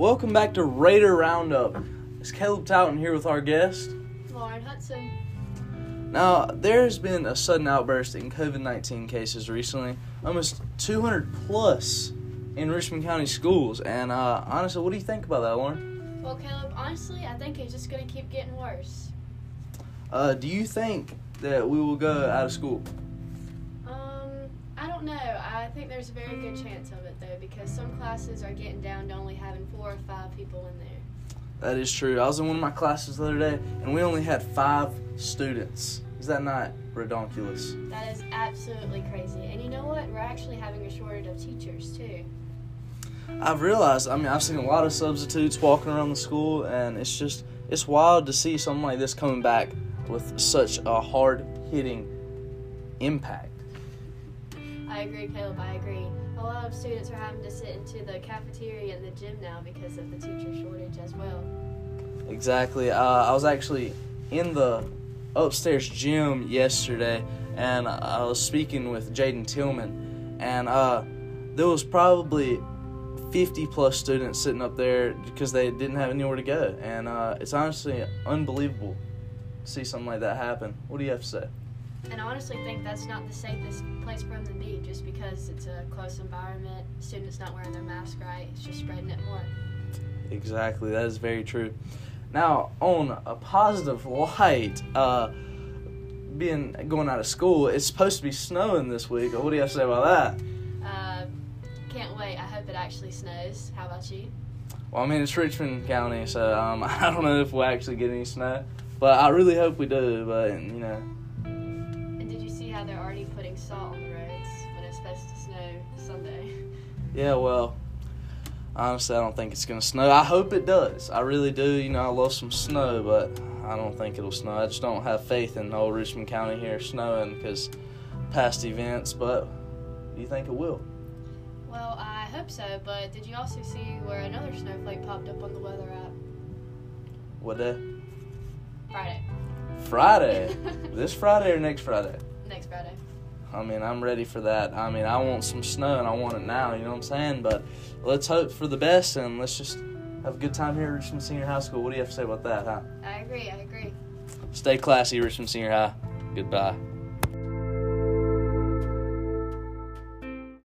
Welcome back to Raider Roundup. It's Caleb Touton here with our guest. Lauren Hudson. Now, there's been a sudden outburst in COVID 19 cases recently, almost 200 plus in Richmond County schools. And uh, honestly, what do you think about that, Lauren? Well, Caleb, honestly, I think it's just going to keep getting worse. Uh, do you think that we will go out of school? I don't know. I think there's a very good chance of it, though, because some classes are getting down to only having four or five people in there. That is true. I was in one of my classes the other day, and we only had five students. Is that not redonkulous? That is absolutely crazy. And you know what? We're actually having a shortage of teachers, too. I've realized, I mean, I've seen a lot of substitutes walking around the school, and it's just, it's wild to see something like this coming back with such a hard hitting impact. I agree, Caleb. I agree. A lot of students are having to sit into the cafeteria and the gym now because of the teacher shortage as well. Exactly. Uh, I was actually in the upstairs gym yesterday, and I was speaking with Jaden Tillman, and uh, there was probably 50 plus students sitting up there because they didn't have anywhere to go, and uh, it's honestly unbelievable to see something like that happen. What do you have to say? And I honestly think that's not the safest place for them to be just because it's a close environment, students not wearing their mask right, it's just spreading it more. Exactly, that is very true. Now, on a positive light, uh, being going out of school, it's supposed to be snowing this week. What do you have to say about that? Uh, can't wait. I hope it actually snows. How about you? Well, I mean, it's Richmond County, so um, I don't know if we'll actually get any snow, but I really hope we do. But you know, how they're already putting salt on the roads when it's supposed to snow Sunday? yeah, well, honestly, I don't think it's gonna snow. I hope it does. I really do. You know, I love some snow, but I don't think it'll snow. I just don't have faith in old Richmond County here snowing because past events. But do you think it will? Well, I hope so, but did you also see where another snowflake popped up on the weather app? What day? Friday. Friday. this Friday or next Friday? Next Friday. I mean, I'm ready for that. I mean, I want some snow and I want it now, you know what I'm saying? But let's hope for the best and let's just have a good time here at Richmond Senior High School. What do you have to say about that, huh? I agree, I agree. Stay classy, Richmond Senior High. Goodbye.